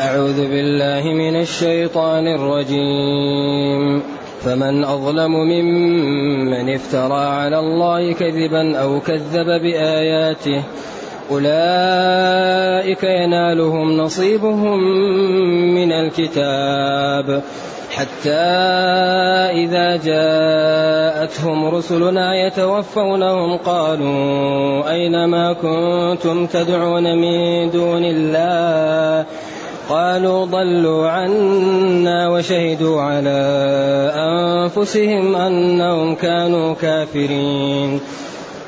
أعوذ بالله من الشيطان الرجيم. فمن أظلم ممن افترى على الله كذبا أو كذب بآياته أولئك ينالهم نصيبهم من الكتاب. حتى إذا جاءتهم رسلنا يتوفونهم قالوا أين ما كنتم تدعون من دون الله؟ قالوا ضلوا عنا وشهدوا على أنفسهم أنهم كانوا كافرين.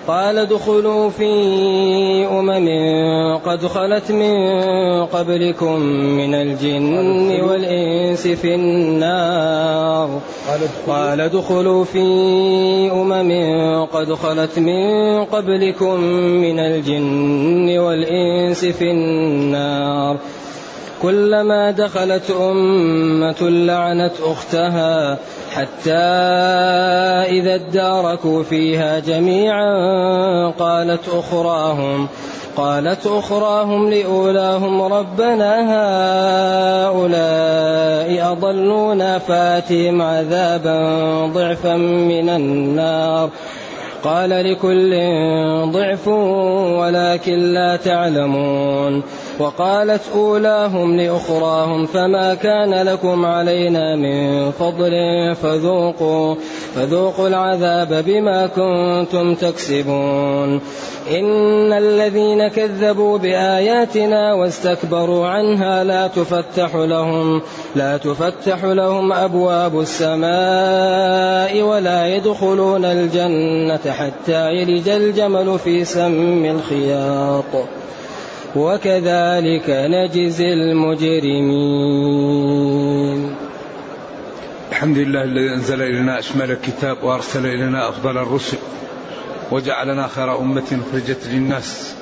قال ادخلوا في أمم قد خلت من قبلكم من الجن والإنس في النار. قال ادخلوا في أمم قد خلت من قبلكم من الجن والإنس في النار. كلما دخلت أمة لعنت أختها حتى إذا اداركوا فيها جميعا قالت أخراهم قالت أخراهم لأولاهم ربنا هؤلاء أضلونا فاتهم عذابا ضعفا من النار. قال لكل ضعف ولكن لا تعلمون. وقالت أولاهم لأخراهم فما كان لكم علينا من فضل فذوقوا فذوقوا العذاب بما كنتم تكسبون. إن الذين كذبوا بآياتنا واستكبروا عنها لا تفتح لهم لا تفتح لهم أبواب السماء ولا يدخلون الجنة حتى يلج الجمل في سم الخياط. وكذلك نجزي المجرمين. الحمد لله الذي أنزل إلينا أشمل الكتاب وأرسل إلينا أفضل الرسل وجعلنا خير أمة أخرجت للناس.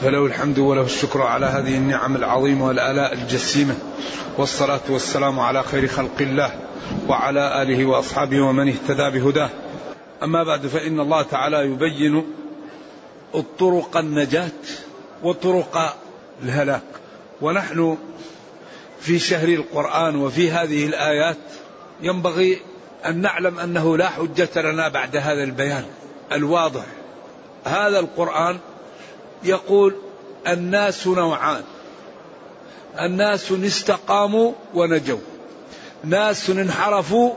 فله الحمد وله الشكر على هذه النعم العظيمة والآلاء الجسيمة. والصلاة والسلام على خير خلق الله وعلى آله وأصحابه ومن اهتدى بهداه. أما بعد فإن الله تعالى يبين الطرق النجاة وطرق الهلاك. ونحن في شهر القرآن وفي هذه الآيات ينبغي أن نعلم أنه لا حجة لنا بعد هذا البيان الواضح. هذا القرآن يقول الناس نوعان. الناس استقاموا ونجوا. ناس انحرفوا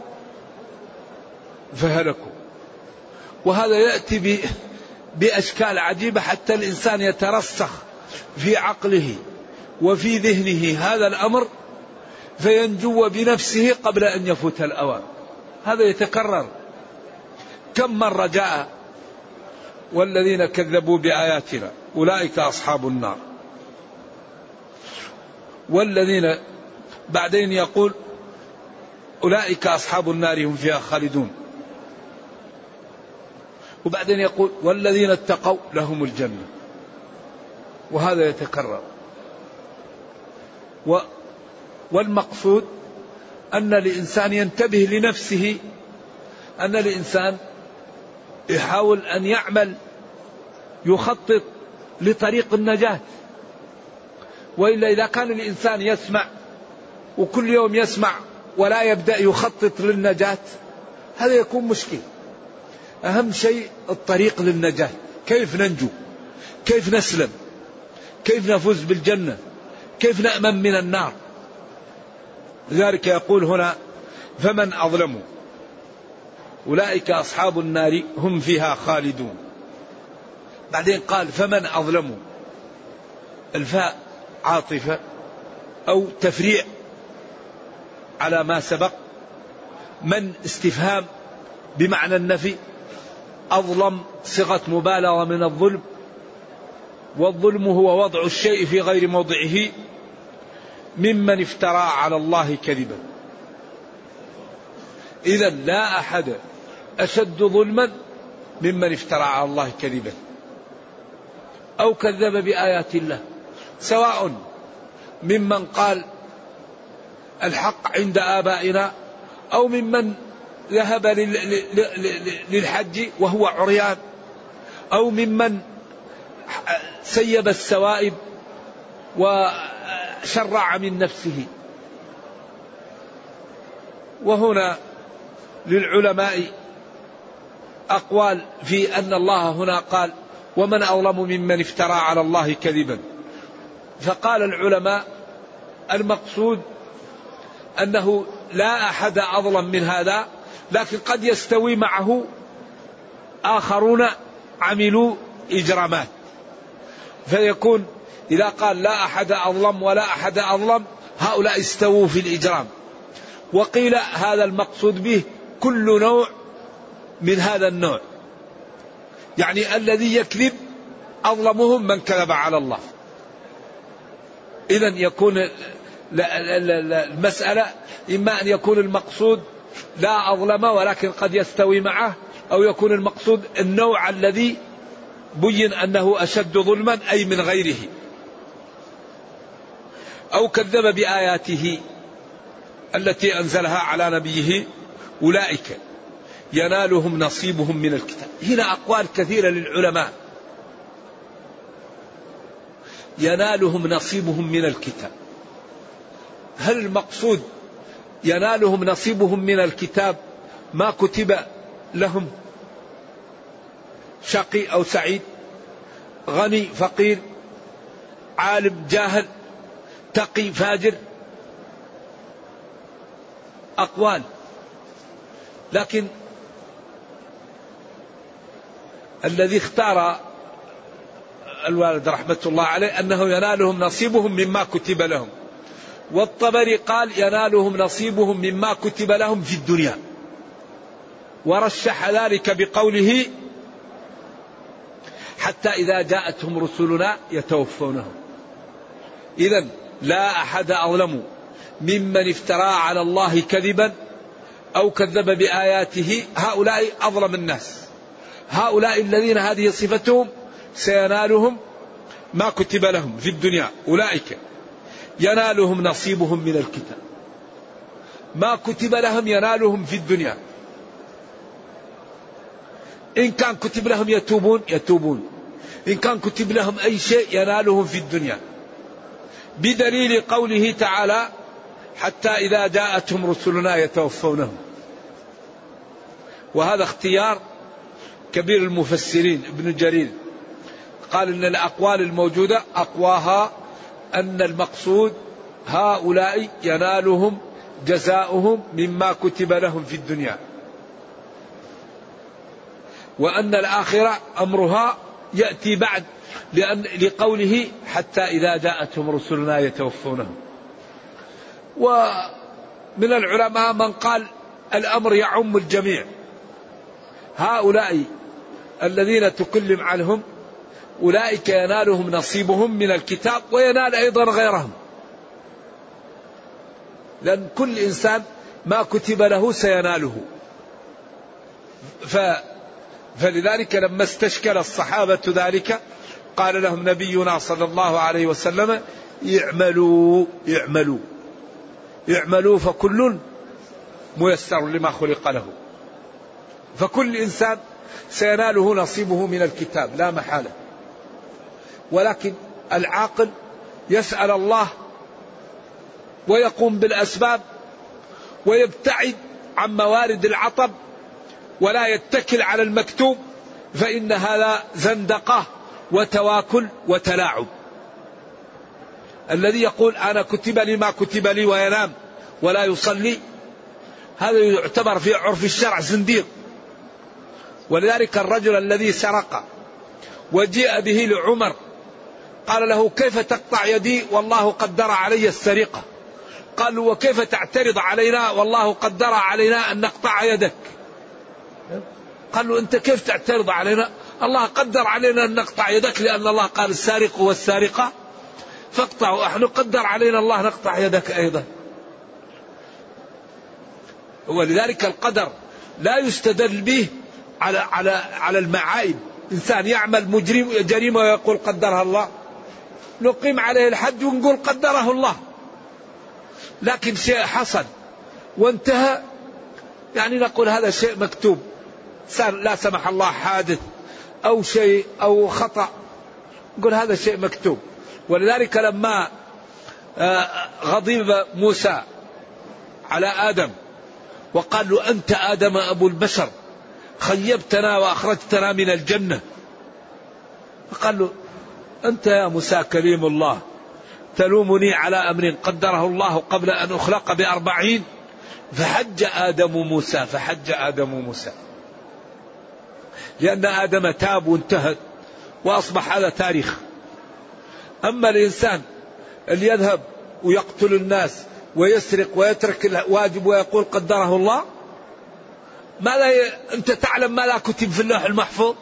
فهلكوا. وهذا يأتي بأشكال عجيبة حتى الإنسان يترسخ في عقله وفي ذهنه هذا الأمر فينجو بنفسه قبل أن يفوت الأوان. هذا يتكرر. كم مرة جاء والذين كذبوا بآياتنا أولئك أصحاب النار. والذين بعدين يقول أولئك أصحاب النار هم فيها خالدون. وبعدين يقول والذين اتقوا لهم الجنة. وهذا يتكرر. و والمقصود أن الإنسان ينتبه لنفسه أن الإنسان يحاول أن يعمل يخطط لطريق النجاة. وإلا إذا كان الإنسان يسمع وكل يوم يسمع ولا يبدأ يخطط للنجاة هذا يكون مشكل. أهم شيء الطريق للنجاة. كيف ننجو؟ كيف نسلم؟ كيف نفوز بالجنة؟ كيف نأمن من النار؟ لذلك يقول هنا فمن أظلم؟ أولئك أصحاب النار هم فيها خالدون. بعدين قال فمن أظلم؟ الفاء عاطفة أو تفريع على ما سبق. من استفهام بمعنى النفي؟ أظلم صيغة مبالغة من الظلم والظلم هو وضع الشيء في غير موضعه ممن افترى على الله كذبا. إذا لا أحد أشد ظلما ممن افترى على الله كذبا أو كذب بآيات الله سواء ممن قال الحق عند آبائنا أو ممن ذهب للحج وهو عريان. أو ممن سيب السوائب شرع من نفسه. وهنا للعلماء أقوال في أن الله هنا قال ومن أظلم ممن افترى على الله كذبا. فقال العلماء المقصود أنه لا أحد أظلم من هذا لكن قد يستوي معه آخرون عملوا إجرامات. فيكون إذا قال لا أحد أظلم ولا أحد أظلم هؤلاء استووا في الإجرام. وقيل هذا المقصود به كل نوع من هذا النوع. يعني الذي يكذب أظلمهم من كذب على الله. إذا يكون المسألة إما أن يكون المقصود لا أظلم ولكن قد يستوي معه أو يكون المقصود النوع الذي بين أنه أشد ظلما أي من غيره. أو كذب بآياته التي أنزلها على نبيه أولئك. ينالهم نصيبهم من الكتاب. هنا أقوال كثيرة للعلماء. ينالهم نصيبهم من الكتاب. هل المقصود ينالهم نصيبهم من الكتاب ما كتب لهم. شقي أو سعيد غني فقير عالم جاهل تقي فاجر أقوال. لكن الذي اختار الوالد رحمة الله عليه أنه ينالهم نصيبهم مما كتب لهم. والطبري قال ينالهم نصيبهم مما كتب لهم في الدنيا. ورشح ذلك بقوله حتى إذا جاءتهم رسلنا يتوفونهم. إذا لا أحد أظلم ممن افترى على الله كذبا أو كذب بآياته. هؤلاء أظلم الناس. هؤلاء الذين هذه صفتهم سينالهم ما كتب لهم في الدنيا. أولئك ينالهم نصيبهم من الكتاب. ما كتب لهم ينالهم في الدنيا. إن كان كتب لهم يتوبون يتوبون. إن كان كتب لهم أي شيء ينالهم في الدنيا. بدليل قوله تعالى حتى إذا جاءتهم رسلنا يتوفونهم. وهذا اختيار كبير المفسرين ابن جرير. قال إن الأقوال الموجودة أقواها أن المقصود هؤلاء ينالهم جزاؤهم مما كتب لهم في الدنيا. وأن الآخرة أمرها يأتي بعد لأن لقوله حتى إذا جاءتهم رسلنا يتوفونهم. ومن العلماء من قال الأمر يعم الجميع. هؤلاء الذين تكلم عنهم أولئك ينالهم نصيبهم من الكتاب وينال أيضا غيرهم. لأن كل إنسان ما كتب له سيناله. ف فلذلك لما استشكل الصحابة ذلك قال لهم نبينا صلى الله عليه وسلم اعملوا اعملوا اعملوا فكل ميسر لما خلق له. فكل إنسان سيناله نصيبه من الكتاب لا محالة. ولكن العاقل يسأل الله ويقوم بالأسباب ويبتعد عن موارد العطب ولا يتكل على المكتوب فإن هذا زندقة وتواكل وتلاعب. الذي يقول أنا كتب لي ما كتب لي وينام ولا يصلي هذا يعتبر في عرف الشرع زنديق. ولذلك الرجل الذي سرق وجيء به لعمر قال له كيف تقطع يدي؟ والله قدر علي السرقة. قال وكيف تعترض علينا؟ والله قدر علينا أن نقطع يدك. قال له أنت كيف تعترض علينا؟ الله قدر علينا أن نقطع يدك لأن الله قال السارق والسارقة فاقطعوا إحنا قدر علينا الله نقطع يدك أيضا. ولذلك القدر لا يستدل به على على على المعايب. إنسان يعمل مجرم جريمة ويقول قدرها الله. نقيم عليه الحد ونقول قدره الله. لكن شيء حصل وانتهى. يعني نقول هذا شيء مكتوب. صار لا سمح الله حادث أو شيء أو خطأ. نقول هذا شيء مكتوب. ولذلك لما آه، غضب موسى على آدم وقال له أنت آدم أبو البشر خيبتنا وأخرجتنا من الجنة. فقال له أنت يا موسى كريم الله تلومني على أمر قدره الله قبل أن أخلق بأربعين فحج آدم موسى فحج آدم موسى. لأن آدم تاب وانتهت وأصبح هذا تاريخ. أما الإنسان اللي يذهب ويقتل الناس ويسرق ويترك الواجب ويقول قدره الله ما لا ي... أنت تعلم ما لا كتب في اللوح المحفوظ؟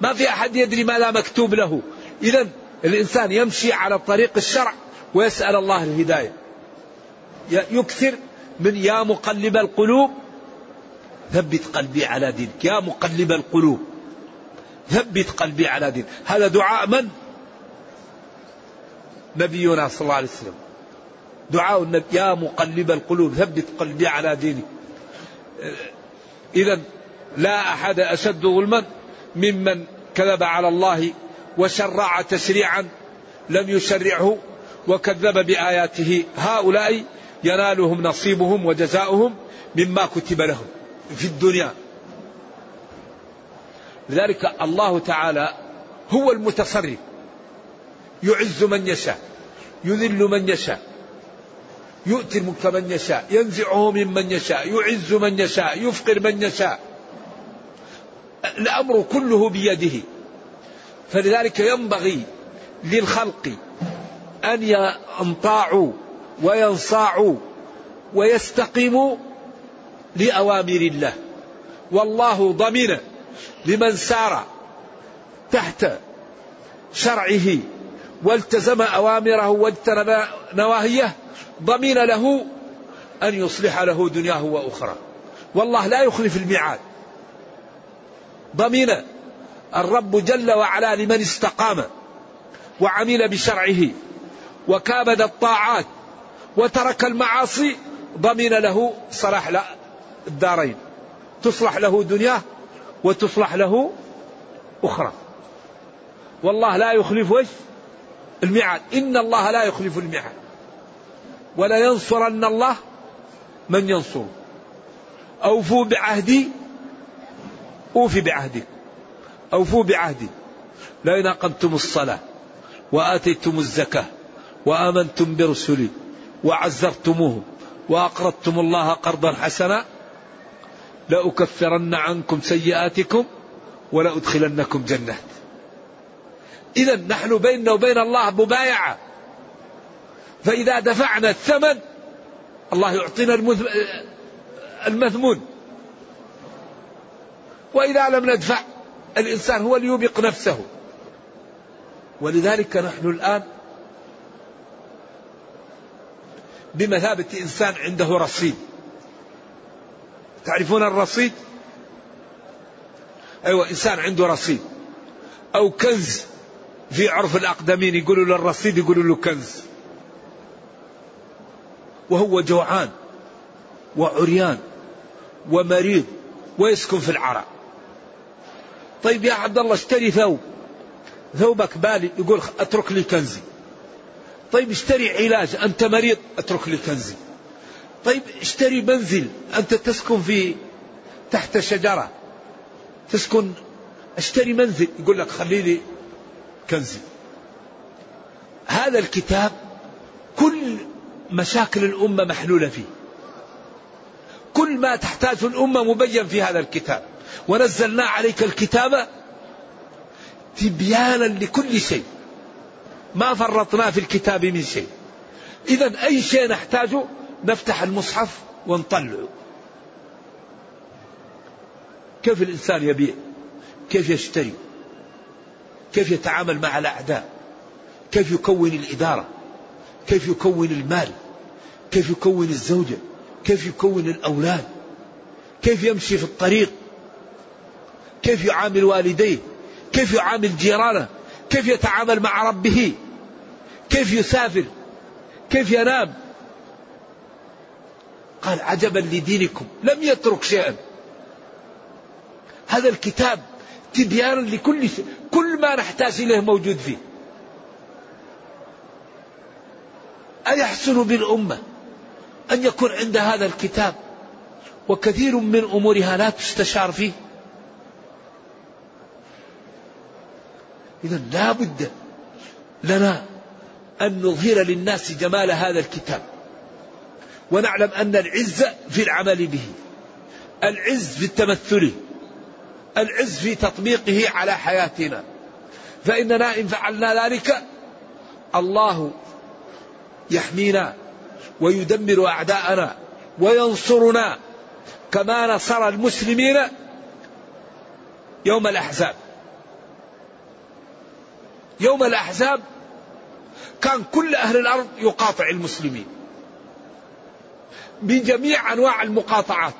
ما في أحد يدري ما لا مكتوب له. إذا الإنسان يمشي على طريق الشرع ويسأل الله الهداية. يكثر من يا مقلب القلوب ثبت قلبي على دينك. يا مقلب القلوب ثبت قلبي على دينك هذا دعاء من؟ نبينا صلى الله عليه وسلم. دعاء النبي. يا مقلب القلوب ثبت قلبي على دينك. إذا لا أحد أشد ظلما. ممن كذب على الله وشرع تشريعا لم يشرعه وكذب بآياته. هؤلاء ينالهم نصيبهم وجزاؤهم مما كتب لهم في الدنيا. لذلك الله تعالى هو المتصرف. يعز من يشاء يذل من يشاء يؤتي الملك من يشاء ينزعه ممن يشاء يعز من يشاء يفقر من يشاء. الأمر كله بيده. فلذلك ينبغي للخلق أن ينطاعوا وينصاعوا ويستقيموا لأوامر الله. والله ضمن لمن سار تحت شرعه والتزم أوامره واجتنب نواهيه ضمن له أن يصلح له دنياه وأخرى والله لا يخلف الميعاد. ضمن الرب جل وعلا لمن استقام وعمل بشرعه وكابد الطاعات وترك المعاصي. ضمن له صلاح الدارين. تصلح له دنياه وتصلح له أخرى. والله لا يخلف وش الميعاد. إن الله لا يخلف الميعاد. ولا ينصرن الله من ينصر أوفوا بعهدي أوفي بعهدك. أوفوا بعهدي. لئن أقمتم الصلاة وآتيتم الزكاة وآمنتم برسلي وعزرتموهم وأقرضتم الله قرضا حسنا لأكفرن عنكم سيئاتكم ولأدخلنكم جنات. إذا نحن بيننا وبين الله مبايعة. فإذا دفعنا الثمن الله يعطينا المثمون وإذا لم ندفع الإنسان هو اللي يوبق نفسه. ولذلك نحن الآن بمثابة إنسان عنده رصيد. تعرفون الرصيد؟ أيوة إنسان عنده رصيد. أو كنز في عرف الأقدمين يقولوا للرصيد يقولوا له كنز. وهو جوعان وعريان ومريض ويسكن في العراء. طيب يا عبد الله اشتري ثوب. ثوبك بالي يقول اترك لي كنزي طيب اشتري علاج انت مريض اترك لي كنزي طيب اشتري منزل انت تسكن في تحت شجرة. تسكن اشتري منزل يقول لك خلي لي كنزي هذا الكتاب كل مشاكل الأمة محلولة فيه. كل ما تحتاجه الأمة مبين في هذا الكتاب. ونزلنا عليك الكتاب تبيانا لكل شيء. ما فرطنا في الكتاب من شيء. إذا أي شيء نحتاجه نفتح المصحف ونطلعه كيف الإنسان يبيع؟ كيف يشتري؟ كيف يتعامل مع الأعداء؟ كيف يكون الإدارة؟ كيف يكون المال؟ كيف يكون الزوجة؟ كيف يكون الأولاد؟ كيف يمشي في الطريق؟ كيف يعامل والديه؟ كيف يعامل جيرانه؟ كيف يتعامل مع ربه؟ كيف يسافر؟ كيف ينام؟ قال عجبا لدينكم لم يترك شيئا. هذا الكتاب تبيان لكل شيء كل ما نحتاج إليه موجود فيه. أيحسن بالأمة أن يكون عند هذا الكتاب؟ وكثير من أمورها لا تستشار فيه. إذا لا بد لنا أن نظهر للناس جمال هذا الكتاب. ونعلم أن العز في العمل به العز في التمثل العز في تطبيقه على حياتنا. فإننا إن فعلنا ذلك الله يحمينا ويدمر أعداءنا وينصرنا كما نصر المسلمين يوم الأحزاب. يوم الأحزاب كان كل أهل الأرض يقاطع المسلمين بجميع أنواع المقاطعات.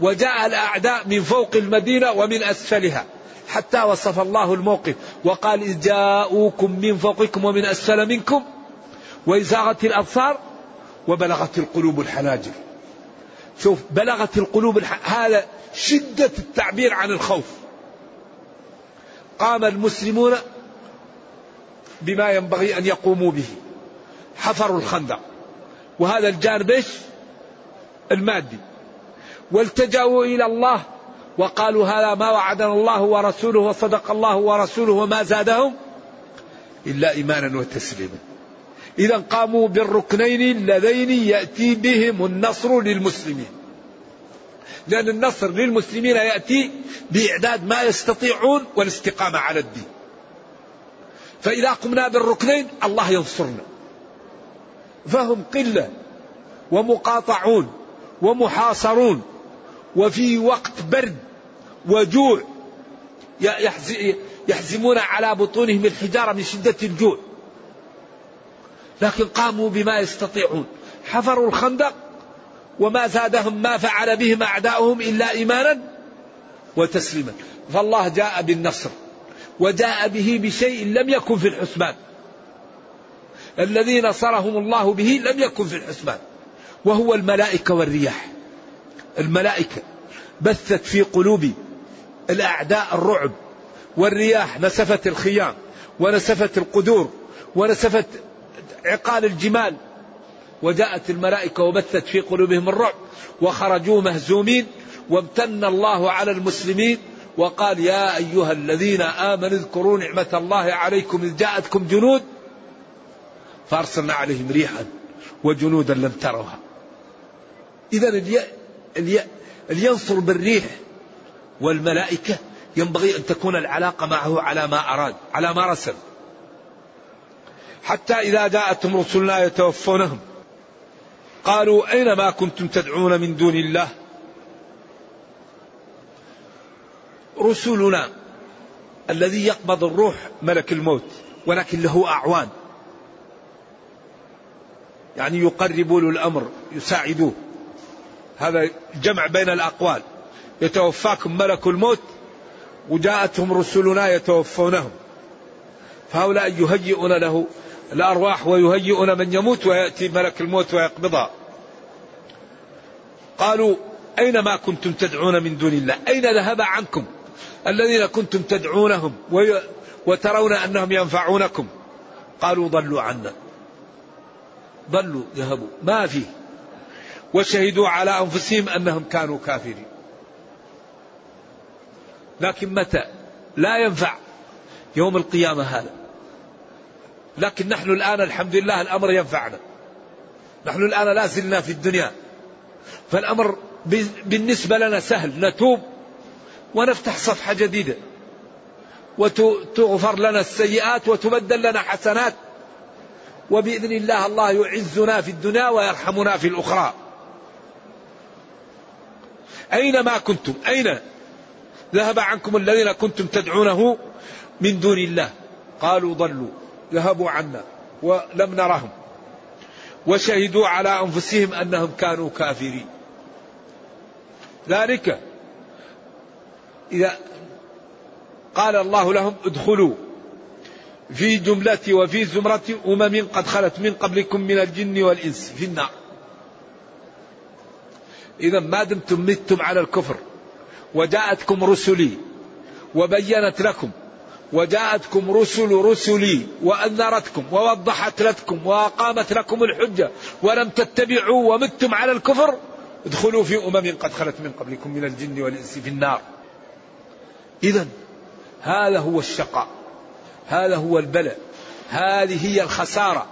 وجاء الأعداء من فوق المدينة ومن أسفلها حتى وصف الله الموقف وقال إذ جاءوكم من فوقكم ومن أسفل منكم وإذ زاغت الأبصار وبلغت القلوب الحناجر. شوف بلغت القلوب الح... هذا شدة التعبير عن الخوف. قام المسلمون بما ينبغي أن يقوموا به. حفروا الخندق. وهذا الجانب إيش؟ المادي. والتجأوا إلى الله وقالوا هذا ما وعدنا الله ورسوله وصدق الله ورسوله وما زادهم إلا إيمانا وتسليما. إذا قاموا بالركنين اللذين يأتي بهم النصر للمسلمين. لأن النصر للمسلمين يأتي بإعداد ما يستطيعون والاستقامة على الدين. فإذا قمنا بالركنين الله ينصرنا. فهم قلة ومقاطعون ومحاصرون وفي وقت برد وجوع يحزمون على بطونهم الحجارة من شدة الجوع. لكن قاموا بما يستطيعون. حفروا الخندق وما زادهم ما فعل بهم أعداؤهم إلا إيمانا وتسليما. فالله جاء بالنصر وجاء به بشيء لم يكن في الحسبان. الذي نصرهم الله به لم يكن في الحسبان وهو الملائكة والرياح. الملائكة بثت في قلوب الأعداء الرعب والرياح نسفت الخيام ونسفت القدور ونسفت عقال الجمال وجاءت الملائكة وبثت في قلوبهم الرعب وخرجوا مهزومين وامتن الله على المسلمين وقال يا أيها الذين آمنوا اذكروا نعمة الله عليكم إذ جاءتكم جنود فأرسلنا عليهم ريحا وجنودا لم تروها. إذا اللي, اللي, اللي ينصر بالريح والملائكة ينبغي أن تكون العلاقة معه على ما أراد على ما رسل. حتى إذا جاءتهم رسلنا يتوفونهم. قالوا أين ما كنتم تدعون من دون الله؟ رسلنا الذي يقبض الروح ملك الموت ولكن له أعوان. يعني يقربوا له الأمر يساعدوه. هذا جمع بين الأقوال. يتوفاكم ملك الموت وجاءتهم رسلنا يتوفونهم. فهؤلاء يهيئون له الأرواح ويهيئون من يموت ويأتي ملك الموت ويقبضها. قالوا أين ما كنتم تدعون من دون الله؟ أين ذهب عنكم الذين كنتم تدعونهم وترون أنهم ينفعونكم؟ قالوا ضلوا عنا. ضلوا ذهبوا. ما فيه وشهدوا على أنفسهم أنهم كانوا كافرين. لكن متى؟ لا ينفع يوم القيامة هذا. لكن نحن الآن الحمد لله الأمر ينفعنا. نحن الآن لا زلنا في الدنيا. فالأمر بالنسبة لنا سهل. نتوب ونفتح صفحة جديدة. وتغفر لنا السيئات وتبدل لنا حسنات. وبإذن الله الله يعزنا في الدنيا ويرحمنا في الأخرى. أين ما كنتم؟ أين؟ ذهب عنكم الذين كنتم تدعونه من دون الله. قالوا ضلوا. ذهبوا عنا ولم نرهم. وشهدوا على أنفسهم أنهم كانوا كافرين. ذلك إذا قال الله لهم ادخلوا في جملة وفي زمرة أمم قد خلت من قبلكم من الجن والإنس في النار. إذا ما دمتم متم على الكفر. وجاءتكم رسلي وبينت لكم. وجاءتكم رسل رسلي وأنذرتكم ووضحت لكم وأقامت لكم الحجة. ولم تتبعوا ومتم على الكفر؟ ادخلوا في أمم قد خلت من قبلكم من الجن والإنس في النار. إذا هذا هو الشقاء. هذا هو البلاء. هذه هي الخسارة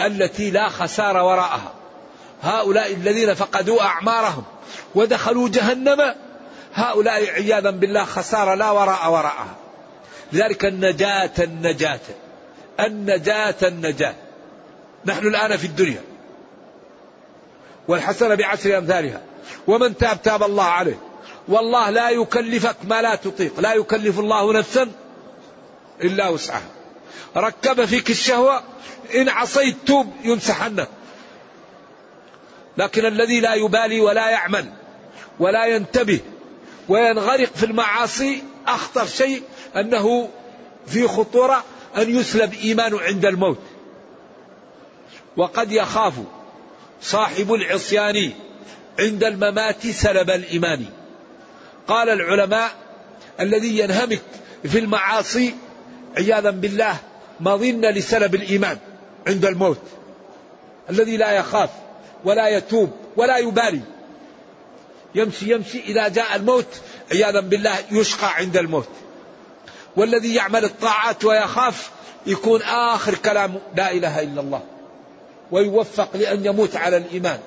التي لا خسارة وراءها. هؤلاء الذين فقدوا أعمارهم ودخلوا جهنم هؤلاء عياذا بالله خسارة لا وراء وراءها. لذلك النجاة النجاة. النجاة النجاة. نحن الآن في الدنيا. والحسنة بعشر أمثالها. ومن تاب تاب الله عليه. والله لا يكلفك ما لا تطيق. لا يكلف الله نفسا إلا وسعها. ركب فيك الشهوة إن عصيت توب يمسح عنك لكن الذي لا يبالي ولا يعمل ولا ينتبه وينغرق في المعاصي أخطر شيء أنه في خطورة أن يسلب إيمانه عند الموت. وقد يخاف صاحب العصيان عند الممات سلب الإيمان. قال العلماء الذي ينهمك في المعاصي عياذا بالله مظنة لسلب الإيمان عند الموت. الذي لا يخاف ولا يتوب ولا يبالي. يمشي يمشي إذا جاء الموت عياذا بالله يشقى عند الموت. والذي يعمل الطاعات ويخاف يكون آخر كلامه لا إله إلا الله. ويوفق لأن يموت على الإيمان.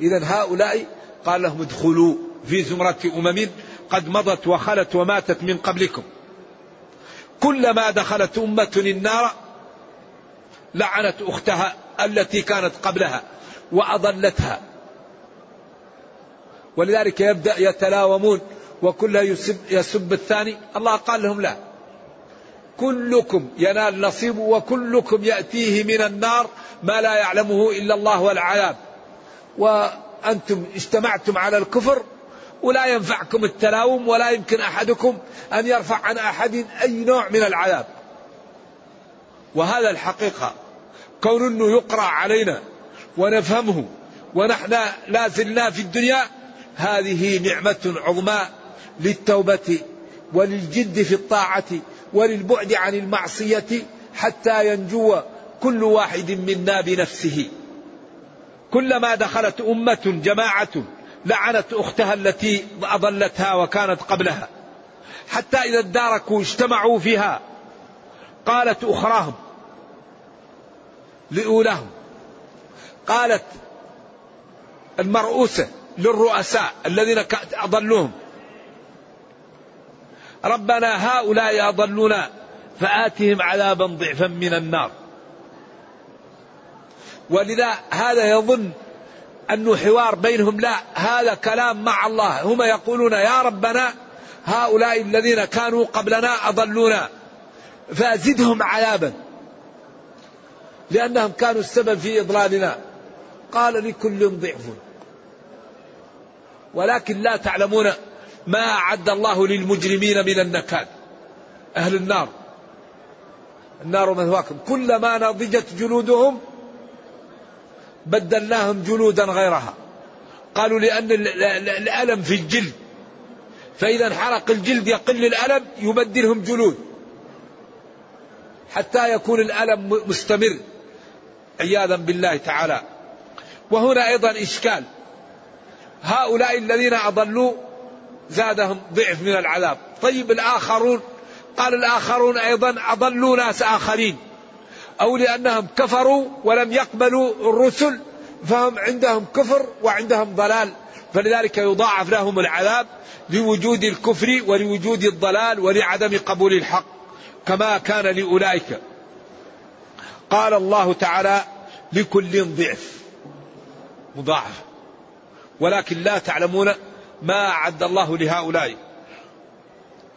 إذا هؤلاء قال لهم ادخلوا في زمرة أمم قد مضت وخلت وماتت من قبلكم. كلما دخلت أمة النار لعنت أختها التي كانت قبلها وأضلتها. ولذلك يبدأ يتلاومون وكل يسب, يسب الثاني. الله قال لهم لا. كلكم ينال نصيب وكلكم يأتيه من النار ما لا يعلمه إلا الله والعذاب وأنتم اجتمعتم على الكفر ولا ينفعكم التلاوم ولا يمكن أحدكم أن يرفع عن أحد أي نوع من العذاب. وهذا الحقيقة كون أنه يقرأ علينا ونفهمه ونحن لا زلنا في الدنيا هذه نعمة عظمى للتوبة وللجد في الطاعة وللبعد عن المعصية حتى ينجو كل واحد منا بنفسه. كلما دخلت أمة جماعة لعنت أختها التي أضلتها وكانت قبلها. حتى إذا اداركوا اجتمعوا فيها قالت أخراهم لأولاهم. قالت المرؤوسة للرؤساء الذين أضلوهم ربنا هؤلاء أضلونا فآتهم عذابا ضعفا من النار. ولذا هذا يظن أنه حوار بينهم لا هذا كلام مع الله. هم يقولون يا ربنا هؤلاء الذين كانوا قبلنا أضلونا فأزدهم عذابا. لأنهم كانوا السبب في إضلالنا. قال لكل ضعف. ولكن لا تعلمون ما أعد الله للمجرمين من النكال. أهل النار. النار مثواكم. كلما نضجت جلودهم بدلناهم جلودا غيرها. قالوا لأن الألم في الجلد. فإذا انحرق الجلد يقل الألم يبدلهم جلود. حتى يكون الألم مستمر. عياذا بالله تعالى. وهنا أيضا إشكال. هؤلاء الذين أضلوا زادهم ضعف من العذاب. طيب الآخرون؟ قال الآخرون أيضا أضلوا ناس آخرين. أو لأنهم كفروا ولم يقبلوا الرسل فهم عندهم كفر وعندهم ضلال. فلذلك يضاعف لهم العذاب لوجود الكفر ولوجود الضلال ولعدم قبول الحق كما كان لأولئك. قال الله تعالى لكل ضعف. مضاعف. ولكن لا تعلمون ما أعد الله لهؤلاء.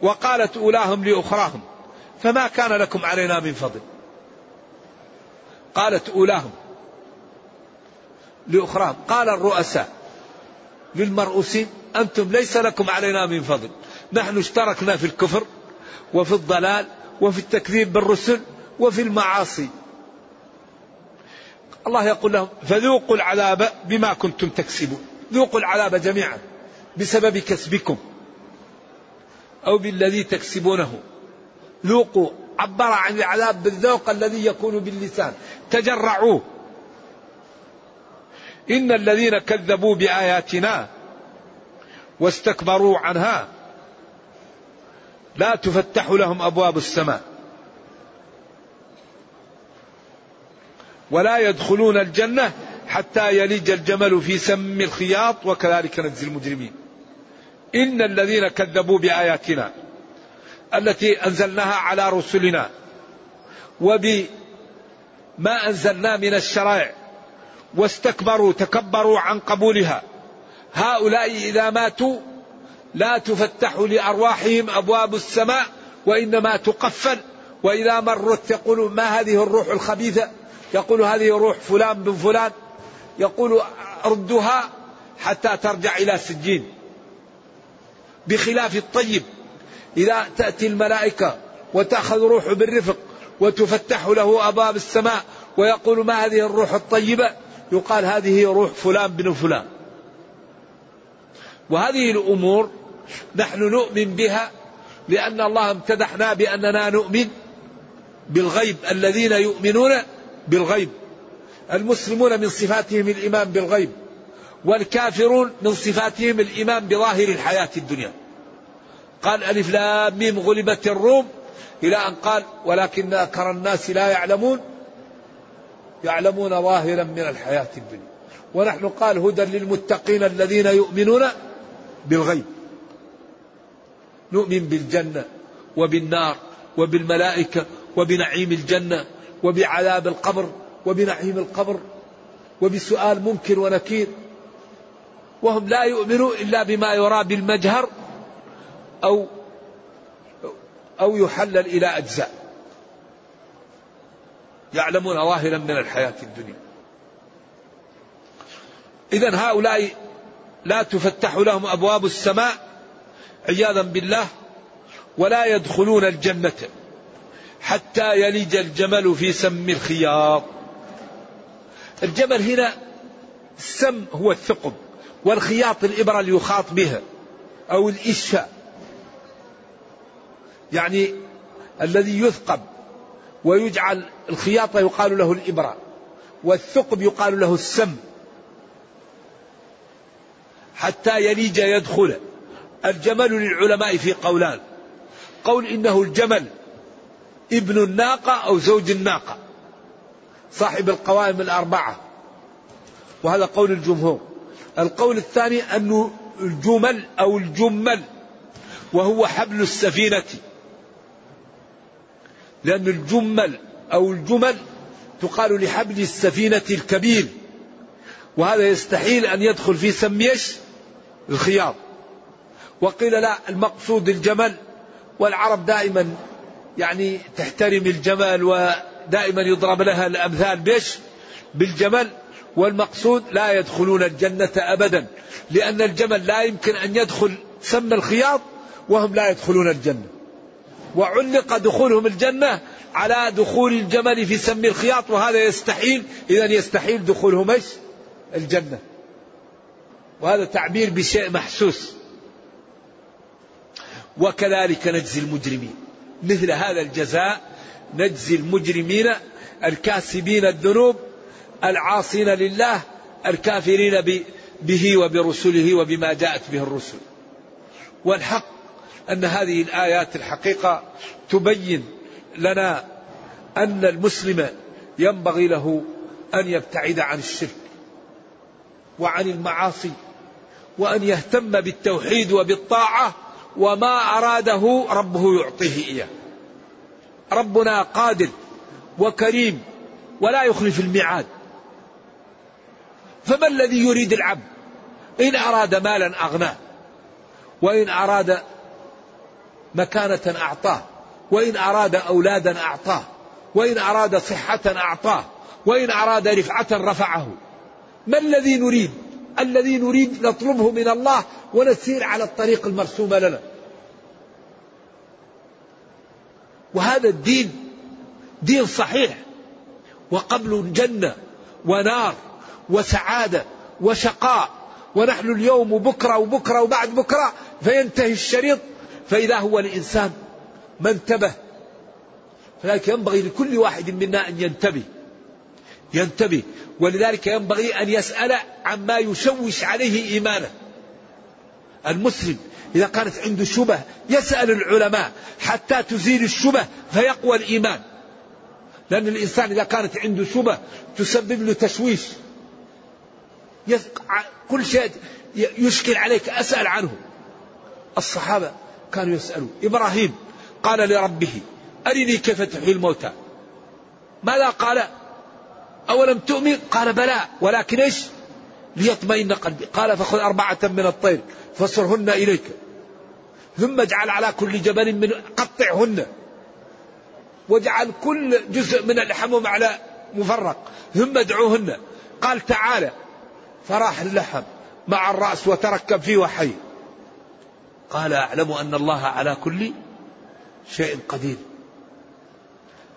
وقالت أولاهم لأخراهم فما كان لكم علينا من فضل. قالت أولاهم لأخراهم. قال الرؤساء للمرؤوسين أنتم ليس لكم علينا من فضل. نحن اشتركنا في الكفر وفي الضلال وفي التكذيب بالرسل وفي المعاصي. الله يقول لهم فذوقوا العذاب بما كنتم تكسبون. ذوقوا العذاب جميعا. بسبب كسبكم أو بالذي تكسبونه. ذوقوا عبر عن العذاب بالذوق الذي يكون باللسان. تجرعوه. إن الذين كذبوا بآياتنا واستكبروا عنها لا تفتح لهم أبواب السماء. ولا يدخلون الجنة حتى يلج الجمل في سم الخياط وكذلك نجزي المجرمين. إن الذين كذبوا بآياتنا التي أنزلناها على رسلنا وبما أنزلنا من الشرائع واستكبروا تكبروا عن قبولها هؤلاء إذا ماتوا لا تفتح لأرواحهم أبواب السماء وإنما تقفل وإذا مرت يقول ما هذه الروح الخبيثة يقول هذه روح فلان بن فلان يقول ردها حتى ترجع إلى سجين بخلاف الطيب. إذا تأتي الملائكة وتأخذ روحه بالرفق وتفتح له أبواب السماء ويقول ما هذه الروح الطيبة؟ يقال هذه روح فلان بن فلان. وهذه الأمور نحن نؤمن بها لأن الله امتدحنا بأننا نؤمن بالغيب. الذين يؤمنون بالغيب. المسلمون من صفاتهم الإيمان بالغيب. والكافرون من صفاتهم الإيمان بظاهر الحياة الدنيا. قال ألف لام ميم غلبت الروم إلى أن قال ولكن أكثر الناس لا يعلمون يعلمون ظاهرا من الحياة الدنيا. ونحن قال هدى للمتقين الذين يؤمنون بالغيب. نؤمن بالجنة وبالنار وبالملائكة وبنعيم الجنة وبعذاب القبر وبنعيم القبر وبسؤال منكر ونكير. وهم لا يؤمنون إلا بما يرى بالمجهر أو أو يحلل إلى أجزاء. يعلمون ظاهرا من الحياة الدنيا. إذا هؤلاء لا تفتح لهم أبواب السماء عياذا بالله ولا يدخلون الجنة حتى يلج الجمل في سم الخياط. الجمل هنا السم هو الثقب. والخياط الإبرة اللي يخاط بها أو الإشفاء يعني الذي يثقب ويجعل الخياطة يقال له الإبرة والثقب يقال له السم. حتى يليج يدخل. الجمل للعلماء في قولان. قول إنه الجمل ابن الناقة أو زوج الناقة صاحب القوائم الأربعة. وهذا قول الجمهور. القول الثاني أنه الجمل أو الجمل وهو حبل السفينة. لأن الجمل أو الجمل تقال لحبل السفينة الكبير. وهذا يستحيل أن يدخل في سميش الخياط وقيل لا المقصود الجمل والعرب دائما يعني تحترم الجمل ودائما يضرب لها الأمثال بيش بالجمل. والمقصود لا يدخلون الجنة أبدا لأن الجمل لا يمكن أن يدخل سم الخياط وهم لا يدخلون الجنة. وعلق دخولهم الجنة على دخول الجمل في سم الخياط وهذا يستحيل. إذا يستحيل دخولهم إيش؟ الجنة. وهذا تعبير بشيء محسوس. وكذلك نجزي المجرمين. مثل هذا الجزاء نجزي المجرمين الكاسبين الذنوب العاصين لله الكافرين به وبرسله وبما جاءت به الرسل. والحق أن هذه الآيات الحقيقة تبين لنا أن المسلم ينبغي له أن يبتعد عن الشرك وعن المعاصي وأن يهتم بالتوحيد وبالطاعة وما أراده ربه يعطيه إياه. ربنا قادر وكريم ولا يخلف الميعاد. فما الذي يريد العبد؟ إن أراد مالا أغناه. وإن أراد مكانة أعطاه. وإن أراد أولادا أعطاه. وإن أراد صحة أعطاه. وإن أراد رفعة رفعه. ما الذي نريد؟ الذي نريد نطلبه من الله ونسير على الطريق المرسوم لنا. وهذا الدين دين صحيح. وقبل جنة ونار. وسعادة وشقاء. ونحن اليوم وبكرة وبكرة وبعد بكرة فينتهي الشريط. فإذا هو الإنسان ما انتبه فلذلك ينبغي لكل واحد منا أن ينتبه. ينتبه. ولذلك ينبغي أن يسأل عما يشوش عليه إيمانه. المسلم إذا كانت عنده شبه يسأل العلماء. حتى تزيل الشبه فيقوى الإيمان. لأن الإنسان إذا كانت عنده شبه تسبب له تشويش. كل شيء يشكل عليك. أسأل عنه. الصحابة كانوا يسألون. إبراهيم قال لربه أرني كيف تحيي الموتى؟ ماذا قال؟ أولم تؤمن؟ قال بلى. ولكن إيش؟ ليطمئن قلبي. قال فخذ أربعة من الطير فصرهن إليك. ثم اجعل على كل جبل من قطعهن. واجعل كل جزء من اللحم على مفرق. ثم ادعوهن. قال تعالى فراح اللحم مع الرأس وتركب فيه وحي. قال أعلم أن الله على كل شيء قدير.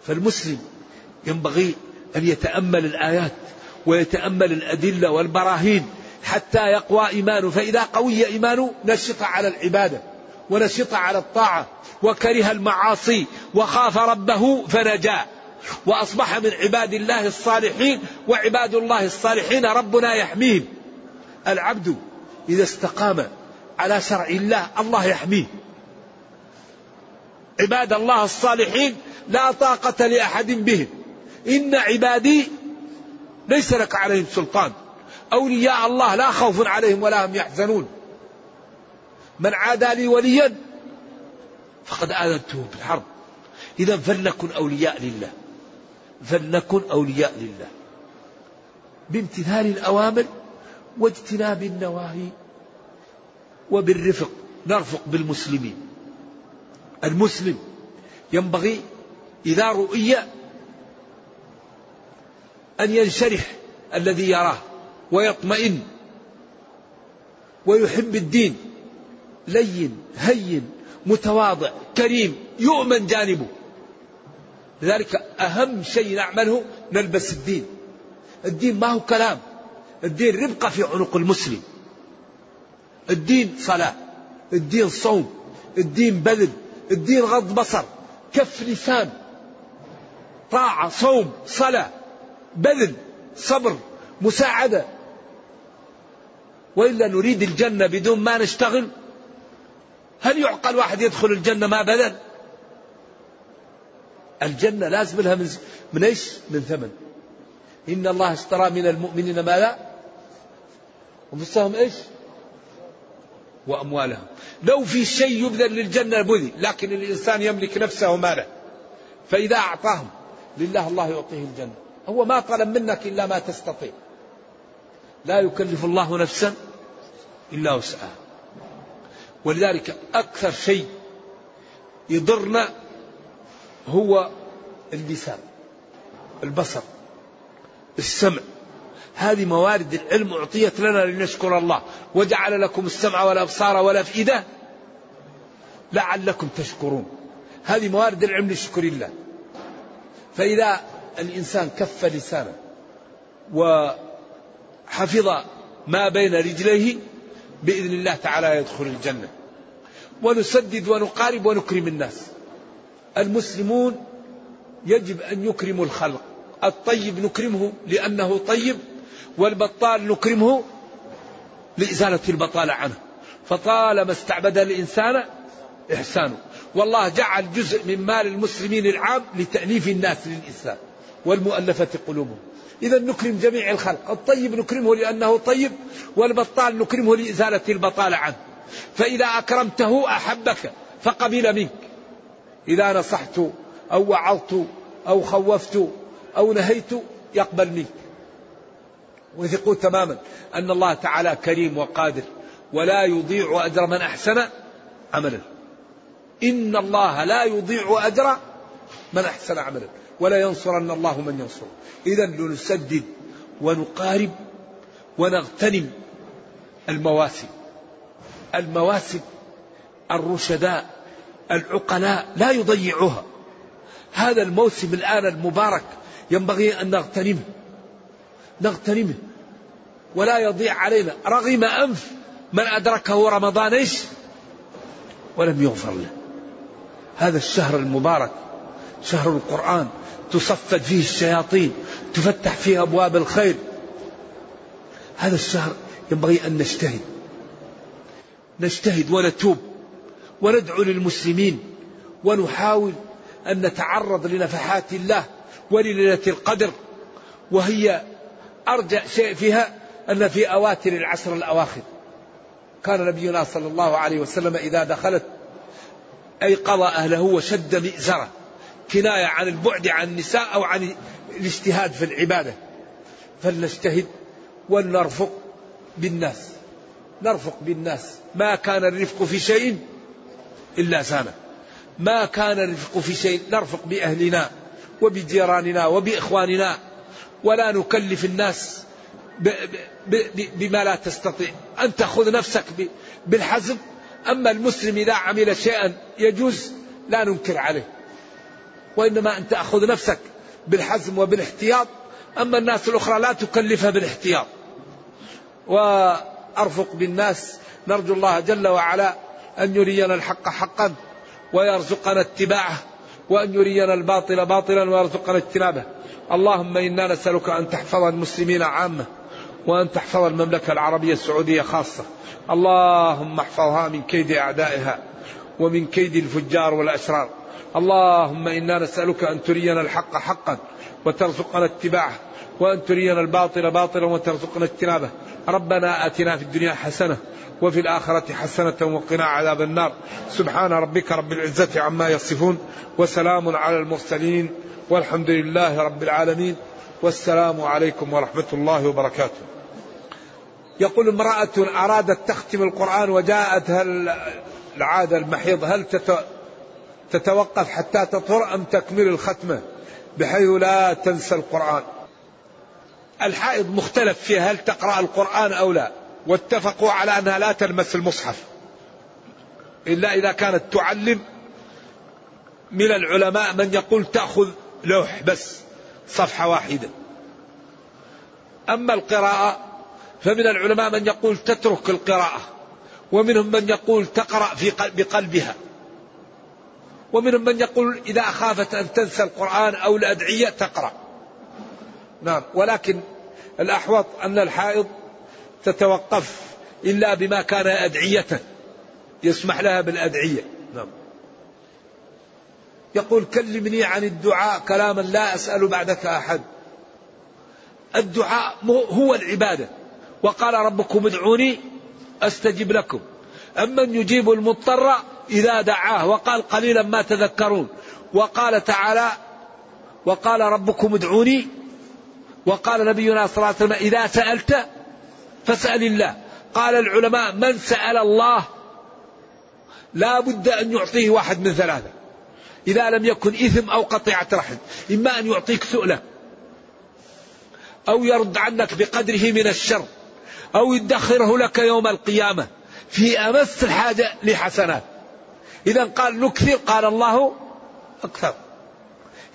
فالمسلم ينبغي أن يتأمل الآيات ويتأمل الأدلة والبراهين حتى يقوى إيمانه. فإذا قوي إيمانه نشط على العبادة ونشط على الطاعة وكره المعاصي وخاف ربه فنجا. وأصبح من عباد الله الصالحين وعباد الله الصالحين ربنا يحميهم العبد إذا استقام على شرع الله الله يحميه. عباد الله الصالحين لا طاقة لأحد بهم إن عبادي ليس لك عليهم سلطان. أولياء الله لا خوف عليهم ولا هم يحزنون. من عادى لي وليا فقد آذنته بالحرب. إذا فلنكن أولياء لله. فلنكن أولياء لله. بامتثال الأوامر واجتناب النواهي وبالرفق نرفق بالمسلمين. المسلم ينبغي إذا رؤي أن ينشرح الذي يراه ويطمئن ويحب الدين. لين هين متواضع كريم يؤمن جانبه. لذلك أهم شيء نعمله نلبس الدين. الدين ما هو كلام. الدين ربقة في عنق المسلم. الدين صلاة. الدين صوم. الدين بذل. الدين غض بصر. كف لسان. طاعة صوم صلاة. بذل صبر مساعدة. وإلا نريد الجنة بدون ما نشتغل. هل يعقل واحد يدخل الجنة ما بذل؟ الجنة لازم لها من, من إيش؟ من ثمن. إن الله اشترى من المؤمنين ماذا وفسهم إيش؟ وأموالهم. لو في شيء يبذل للجنة بذل لكن الإنسان يملك نفسه وماله فإذا أعطاهم لله الله يعطيه الجنة. هو ما طلب منك إلا ما تستطيع. لا يكلف الله نفسا إلا وسعها. ولذلك أكثر شيء يضرنا هو اللسان البصر السمع. هذه موارد العلم أعطيت لنا لنشكر الله. وجعل لكم السمع والأبصار والأفئدة لعلكم تشكرون. هذه موارد العلم لشكر الله. فإذا الإنسان كف لسانه وحفظ ما بين رجليه بإذن الله تعالى يدخل الجنة. ونسدد ونقارب ونكرم الناس. المسلمون يجب أن يكرموا الخلق. الطيب نكرمه لأنه طيب والبطال نكرمه لإزالة البطالة عنه. فطالما استعبد الإنسان إحسانه. والله جعل جزء من مال المسلمين العام لتأليف الناس للإسلام والمؤلفة قلوبهم. إذا نكرم جميع الخلق. الطيب نكرمه لأنه طيب والبطال نكرمه لإزالة البطالة عنه. فإذا أكرمته أحبك فقبل منك. إذا نصحت أو وعظت أو خوفت أو نهيت يقبل منك. وثقوا تماما أن الله تعالى كريم وقادر ولا يضيع أجر من أحسن عملا. إن الله لا يضيع أجر من أحسن عملا. ولا ينصرن الله من ينصره. إذا لنسدد ونقارب ونغتنم المواسم. المواسم الرشداء. العقلاء لا يضيعوها. هذا الموسم الآن المبارك ينبغي أن نغتنمه. نغتنمه. ولا يضيع علينا. رغم أنف من أدركه رمضان إيش؟ ولم يغفر له. هذا الشهر المبارك شهر القرآن تصفد فيه الشياطين تفتح فيه أبواب الخير. هذا الشهر ينبغي أن نجتهد. نجتهد ونتوب. وندعو للمسلمين ونحاول أن نتعرض لنفحات الله وليلة القدر وهي أرجع شيء فيها أن في أواتر العشر الأواخر. كان نبينا صلى الله عليه وسلم إذا دخلت أيقظ أهله وشد مئزرة كناية عن البعد عن النساء أو عن الاجتهاد في العبادة. فلنجتهد ولنرفق بالناس. نرفق بالناس. ما كان الرفق في شيء إلا زانه ما كان الرفق في شيء نرفق بأهلنا وبجيراننا وبإخواننا ولا نكلف الناس بما لا تستطيع. أن تأخذ نفسك بالحزم. أما المسلم إذا عمل شيئا يجوز لا ننكر عليه. وإنما أن تأخذ نفسك بالحزم وبالاحتياط. أما الناس الأخرى لا تكلفها بالاحتياط. وأرفق بالناس. نرجو الله جل وعلا أن يرينا الحق حقا ويرزقنا اتباعه وأن يرينا الباطل باطلا ويرزقنا اجتنابه. اللهم إنا نسألك أن تحفظ المسلمين عامة وأن تحفظ المملكة العربية السعودية خاصة. اللهم احفظها من كيد أعدائها ومن كيد الفجار والأشرار. اللهم إنا نسألك أن ترينا الحق حقا وترزقنا اتباعه وأن ترينا الباطل باطلا وترزقنا اجتنابه. ربنا آتنا في الدنيا حسنة وفي الآخرة حسنة وقنا عذاب النار. سبحان ربك رب العزة عما يصفون وسلام على المرسلين والحمد لله رب العالمين. والسلام عليكم ورحمة الله وبركاته. يقول امرأة أرادت تختم القرآن وجاءتها العادة المحيض هل تتوقف حتى تطهر أم تكمل الختمة؟ بحيث لا تنسى القرآن. الحائض مختلف فيها هل تقرأ القرآن أو لا واتفقوا على أنها لا تلمس المصحف. إلا إذا كانت تعلم من العلماء من يقول تأخذ لوح بس صفحة واحدة. أما القراءة فمن العلماء من يقول تترك القراءة ومنهم من يقول تقرأ في بقلبها. ومنهم من يقول إذا أخافت أن تنسى القرآن أو الأدعية تقرأ. نعم. ولكن الأحوط أن الحائض تتوقف إلا بما كان أدعية يسمح لها بالأدعية. نعم. يقول كلمني عن الدعاء كلاما لا أسأل بعدك أحد. الدعاء هو العبادة. وقال ربكم ادعوني أستجب لكم. أمن يجيب المضطر إذا دعاه. وقال قليلا ما تذكرون. وقال تعالى وقال ربكم ادعوني وقال نبينا صلى الله عليه وسلم إذا سألت فاسأل الله. قال العلماء من سأل الله لا بد أن يعطيه واحد من ثلاثة. إذا لم يكن إثم أو قطيعة رحم إما أن يعطيك سؤلة أو يرد عنك بقدره من الشر أو يدخره لك يوم القيامة في أمس الحاجة لحسنات. إذا قال نكثر. قال الله أكثر.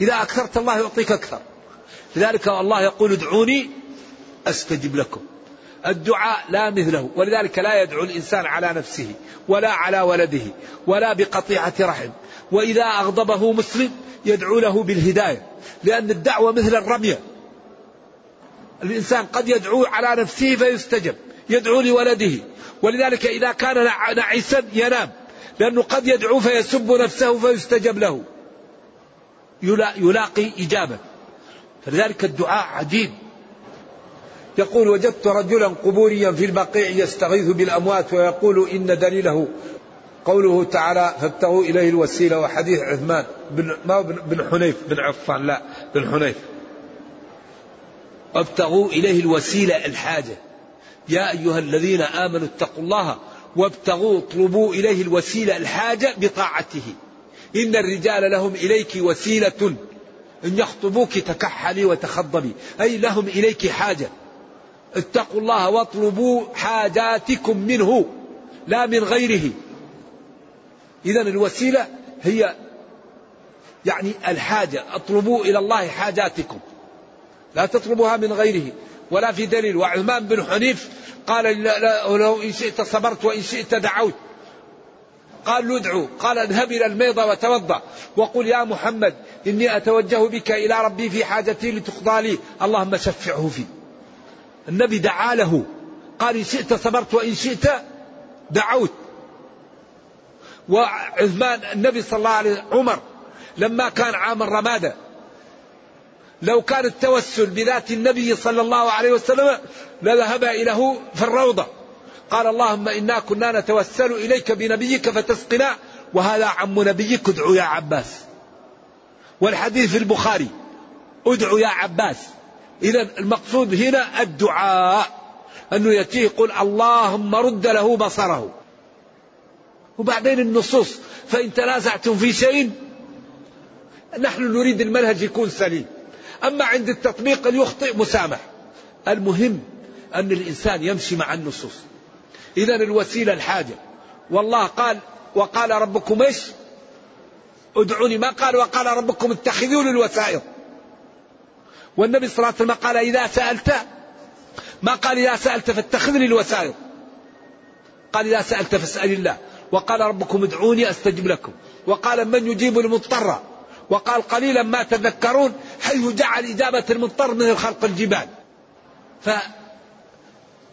إذا أكثرت الله يعطيك أكثر. لذلك الله يقول ادعوني أستجب لكم. الدعاء لا مثله ولذلك لا يدعو الإنسان على نفسه ولا على ولده ولا بقطيعة رحم. وإذا أغضبه مسلم يدعو له بالهداية لأن الدعوة مثل الرمية. الإنسان قد يدعو على نفسه فيستجب يدعو لولده. ولذلك إذا كان نعيسا ينام لأنه قد يدعو فيسب نفسه فيستجب له. يلاقي إجابة. فلذلك الدعاء عجيب. يقول وجدت رجلا قبوريا في البقيع يستغيث بالأموات ويقول إن دليله قوله تعالى فابتغوا إليه الوسيلة وحديث عثمان بن ما بن حنيف بن عفان؟ لا بن حنيف. وابتغوا إليه الوسيلة الحاجة. يا أيها الذين آمنوا اتقوا الله وابتغوا اطلبوا إليه الوسيلة الحاجة بطاعته. إن الرجال لهم إليك وسيلة إن يخطبوك تكحلي وتخضبي. أي لهم إليك حاجة. اتقوا الله واطلبوا حاجاتكم منه لا من غيره. إذا الوسيلة هي يعني الحاجة. اطلبوا إلى الله حاجاتكم. لا تطلبوها من غيره. ولا في دليل. وعثمان بن حنيف قال لو إن شئت صبرت وإن شئت دعوت. قال له ادعو. قال اذهب إلى الميضة وتوضأ. وقل يا محمد إني أتوجه بك إلى ربي في حاجتي لتقضى لي. اللهم شفعه في. النبي دعا له. قال إن شئت صبرت وإن شئت دعوت. وعثمان النبي صلى الله عليه وسلم عمر لما كان عام الرمادة. لو كان التوسل بذات النبي صلى الله عليه وسلم لذهب إليه في الروضة. قال اللهم إنا كنا نتوسل إليك بنبيك فتسقنا وهذا عم نبيك ادعو يا عباس. والحديث في البخاري ادعو يا عباس. إذا المقصود هنا الدعاء أنه يأتيه يقول اللهم رد له بصره. وبعدين النصوص فإن تنازعتم في شيء نحن نريد المنهج يكون سليم. أما عند التطبيق يخطئ مسامح. المهم أن الإنسان يمشي مع النصوص. إذا الوسيلة الحاجة. والله قال وقال ربكم إيش؟ ادعوني. ما قال وقال ربكم اتخذوا الوسائل. والنبي صلى الله عليه وسلم قال إذا سألت ما قال إذا سألت فاتخذ لي الوسائل. قال إذا سألت فاسأل الله. وقال ربكم ادعوني أستجب لكم. وقال من يجيب المضطر؟ وقال قليلا ما تذكرون حيث جعل إجابة المضطر من الخلق الجبال.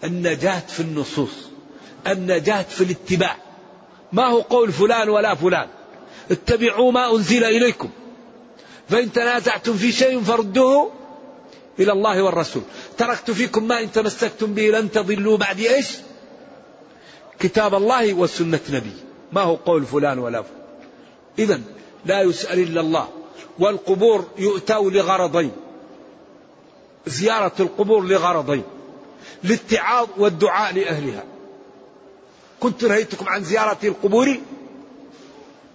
فالنجاة في النصوص. النجاة في الاتباع. ما هو قول فلان ولا فلان. اتبعوا ما أنزل إليكم. فإن تنازعتم في شيء فردوه إلى الله والرسول. تركت فيكم ما إن تمسكتم به لن تضلوا بعد إيش؟ كتاب الله وسنة نبي. ما هو قول فلان ولا فلان. إذا لا يسأل إلا الله. والقبور يؤتوا لغرضين. زيارة القبور لغرضين. للاتعاظ والدعاء لأهلها. كنت نهيتكم عن زيارة القبور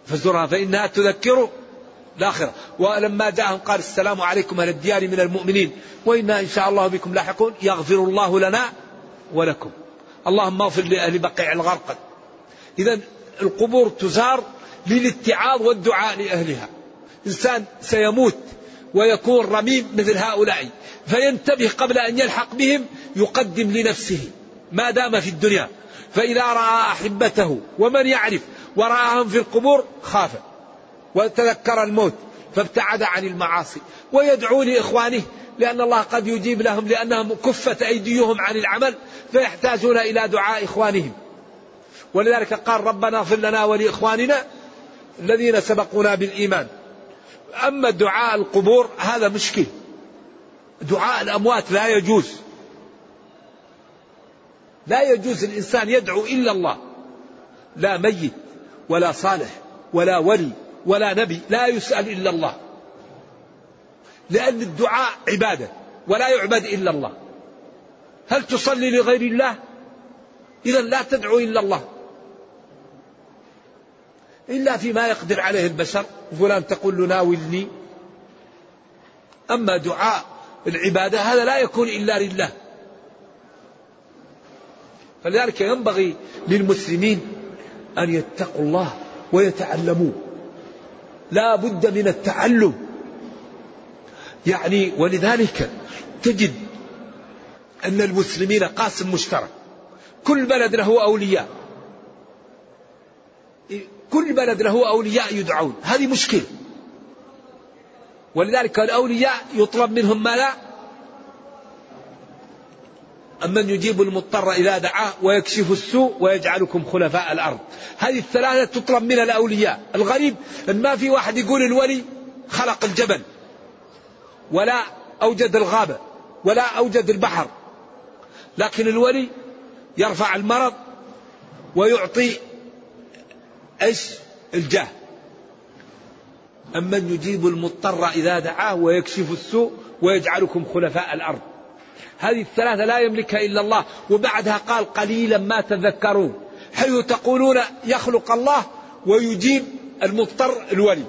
فزورها فإنها تذكر الآخرة. ولما جاءهم قال السلام عليكم أهل الديار من المؤمنين. وإنا إن شاء الله بكم لاحقون. يغفر الله لنا ولكم. اللهم اغفر لأهل بقيع الغرقد إذا القبور تزار للاتعاظ والدعاء لأهلها. إنسان سيموت ويكون رميم مثل هؤلاء. فينتبه قبل أن يلحق بهم يقدم لنفسه. ما دام في الدنيا. فإذا رأى أحبته ومن يعرف ورآهم في القبور خاف وتذكر الموت فابتعد عن المعاصي ويدعو لإخوانه لأن الله قد يجيب لهم لأنهم كفت أيديهم عن العمل فيحتاجون إلى دعاء إخوانهم. ولذلك قال ربنا اغفر لنا ولإخواننا الذين سبقونا بالإيمان. أما دعاء القبور هذا مشكل. دعاء الأموات لا يجوز. لا يجوز الإنسان يدعو إلا الله. لا ميت ولا صالح ولا ولي ولا نبي لا يسأل إلا الله. لأن الدعاء عبادة ولا يعبد إلا الله. هل تصلي لغير الله؟ إذا لا تدعو إلا الله. إلا فيما يقدر عليه البشر. فلان تقول له ناولني. أما دعاء العبادة هذا لا يكون إلا لله. فلذلك ينبغي للمسلمين أن يتقوا الله ويتعلموا لا بد من التعلم. يعني ولذلك تجد أن المسلمين قاسم مشترك. كل بلد له أولياء. كل بلد له أولياء يدعون. هذه مشكلة. ولذلك الأولياء يطلب منهم ما لا أمن يجيب المضطر إذا دعاه ويكشف السوء ويجعلكم خلفاء الأرض. هذه الثلاثة تطلب من الأولياء. الغريب أن ما في واحد يقول الولي خلق الجبل ولا أوجد الغابة ولا أوجد البحر. لكن الولي يرفع المرض ويعطي إيش؟ الجاه. أمن يجيب المضطر إذا دعاه ويكشف السوء ويجعلكم خلفاء الأرض. هذه الثلاثة لا يملكها إلا الله. وبعدها قال قليلا ما تذكرون حيث تقولون يخلق الله ويجيب المضطر الولي.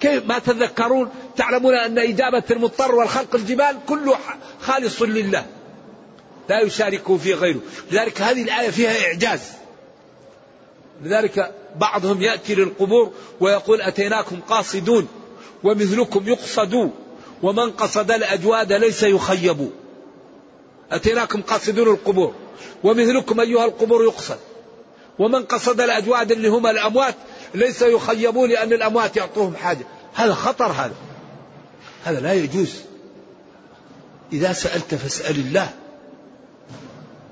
كيف ما تذكرون؟ تعلمون أن إجابة المضطر والخلق الجبال كله خالص لله. لا يشاركه في غيره. لذلك هذه الآية فيها إعجاز. لذلك بعضهم يأتي للقبور ويقول أتيناكم قاصدون ومثلكم يقصد ومن قصد الأجواد ليس يخيب أتيناكم قاصدون القبور ومثلكم أيها القبور يقصد. ومن قصد الأجواد اللي هم الأموات ليس يخيبون لأن الأموات يعطوهم حاجة. هذا خطر هذا. هذا لا يجوز. إذا سألت فاسأل الله.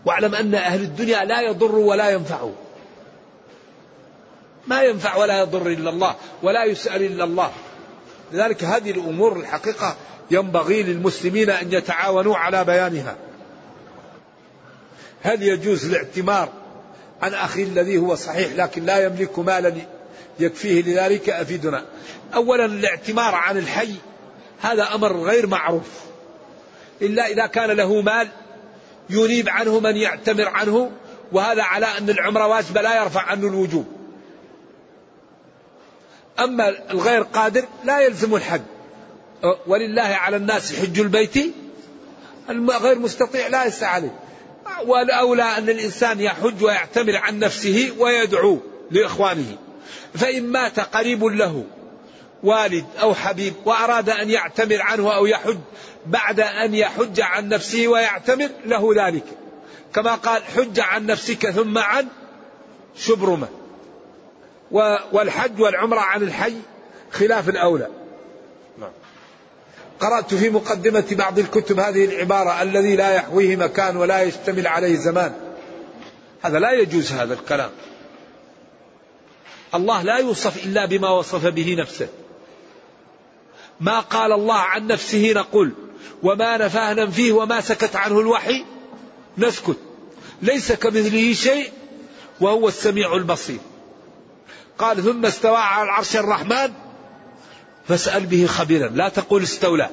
واعلم أن أهل الدنيا لا يضر ولا ينفع ما ينفع ولا يضر إلا الله ولا يسأل إلا الله. لذلك هذه الأمور الحقيقة ينبغي للمسلمين أن يتعاونوا على بيانها. هل يجوز الاعتمار عن أخي الذي هو صحيح لكن لا يملك مالا يكفيه لذلك أفيدنا؟ أولا الاعتمار عن الحي هذا أمر غير معروف. إلا إذا كان له مال ينيب عنه من يعتمر عنه وهذا على أن العمرة واجبة لا يرفع عنه الوجوب. أما الغير قادر لا يلزم الحج. ولله على الناس حج البيت غير مستطيع لا يسعى عليه والأولى أن الإنسان يحج ويعتمر عن نفسه ويدعو لإخوانه. فإن مات قريب له والد أو حبيب وأراد أن يعتمر عنه أو يحج بعد أن يحج عن نفسه ويعتمر له ذلك. كما قال حج عن نفسك ثم عن شبرمة. والحج والعمرة عن الحي خلاف الأولى. قرأت في مقدمة بعض الكتب هذه العبارة الذي لا يحويه مكان ولا يشتمل عليه زمان. هذا لا يجوز هذا الكلام. الله لا يوصف إلا بما وصف به نفسه. ما قال الله عن نفسه نقول وما نفاه ننفيه وما سكت عنه الوحي نسكت. ليس كمثله شيء وهو السميع البصير. قال ثم استوى على العرش الرحمن فاسأل به خبيرا. لا تقول استولى.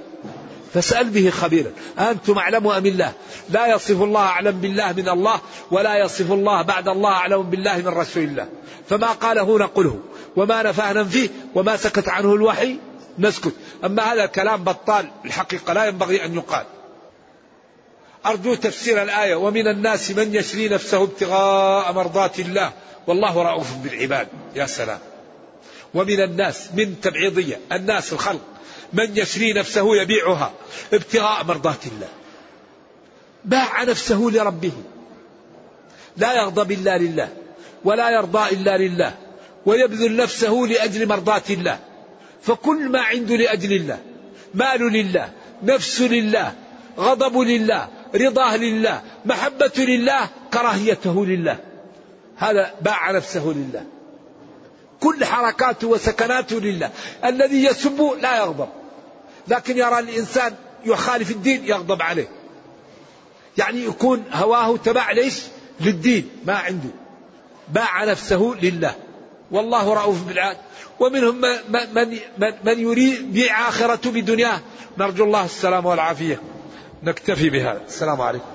فاسأل به خبيرا. أنتم أعلم أم الله؟ لا يصف الله أعلم بالله من الله ولا يصف الله بعد الله أعلم بالله من رسول الله. فما قاله نقله وما نفاه ننفيه وما سكت عنه الوحي نسكت. أما هذا الكلام بطال. الحقيقة لا ينبغي أن يقال. أرجو تفسير الآية. ومن الناس من يشري نفسه ابتغاء مرضات الله. والله رؤوف بالعباد. يا سلام. ومن الناس من تبعيضية الناس الخلق. من يشري نفسه يبيعها ابتغاء مرضات الله. باع نفسه لربه. لا يغضب إلا لله ولا يرضى إلا لله ويبذل نفسه لأجل مرضات الله. فكل ما عنده لأجل الله مال لله نفس لله غضب لله رضاه لله محبة لله كراهيته لله. هذا باع نفسه لله. كل حركاته وسكناته لله. الذي يسب لا يغضب. لكن يرى الإنسان يخالف الدين يغضب عليه. يعني يكون هواه تبع ليش؟ للدين ما عنده. باع نفسه لله. والله رؤوف بالعاد ومنهم من, من, من يريد بيع آخرته بدنياه. نرجو الله السلام والعافية. نكتفي بهذا. السلام عليكم.